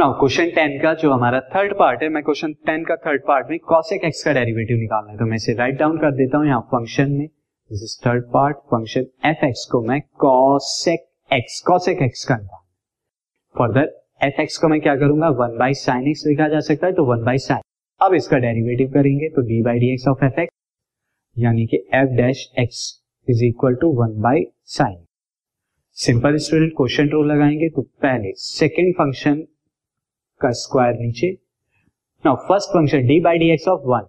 Now question ten का जो हमारा थर्ड पार्ट है, मैं क्वेश्चन टेन का थर्ड पार्ट में कॉसेक एक्स का डेरिवेटिव निकालना है। तो मैं इसे राइट डाउन कर देता हूँ यहाँ फ़ंक्शन में। This is third part function f x को मैं कॉसेक एक्स कॉसेक एक्स का निकाल फर्दर एफ़ एक्स को मैं क्या करूँगा? वन बाई साइन एक्स लिखा जा सकता है तो वन बाई साइन अब इसका डेरिवेटिव करेंगे तो d by d x of f x यानी कि f dash x is equal to one by sine simple student question rule लगाएँगे तो पहले सेकेंड फ़ंक्शन का स्क्वायर नीचे। Now first function d by d x of one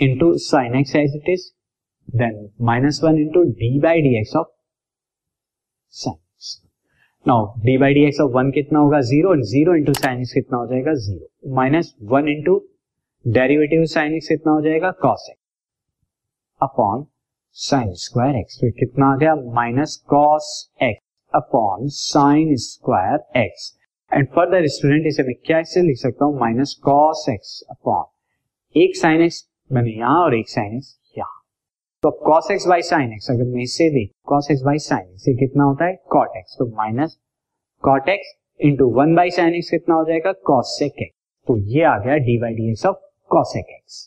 into sine x as it is then minus one into d by d x of sine now d by d x of one कितना होगा? Zero zero into sine x कितना हो जाएगा? Zero minus one into derivative sine x कितना हो जाएगा? Cos x upon sine square x कितना आ गया? Minus cos x upon sine square x and further student इसे मैं क्या ऐसे लिख सकता हूँ माइनस कॉस एक्स अपॉन एक साइन एक्स मैंने यहाँ और एक साइन एक्स यहाँ। तो अब cos x by sine x अगर मैं इसे देख cos x by sine x कितना होता है? कॉट एक्स तो minus cot x into one by sine x कितना हो जाएगा? कॉस सेक एक्स तो ये आ गया d by d x of cosec x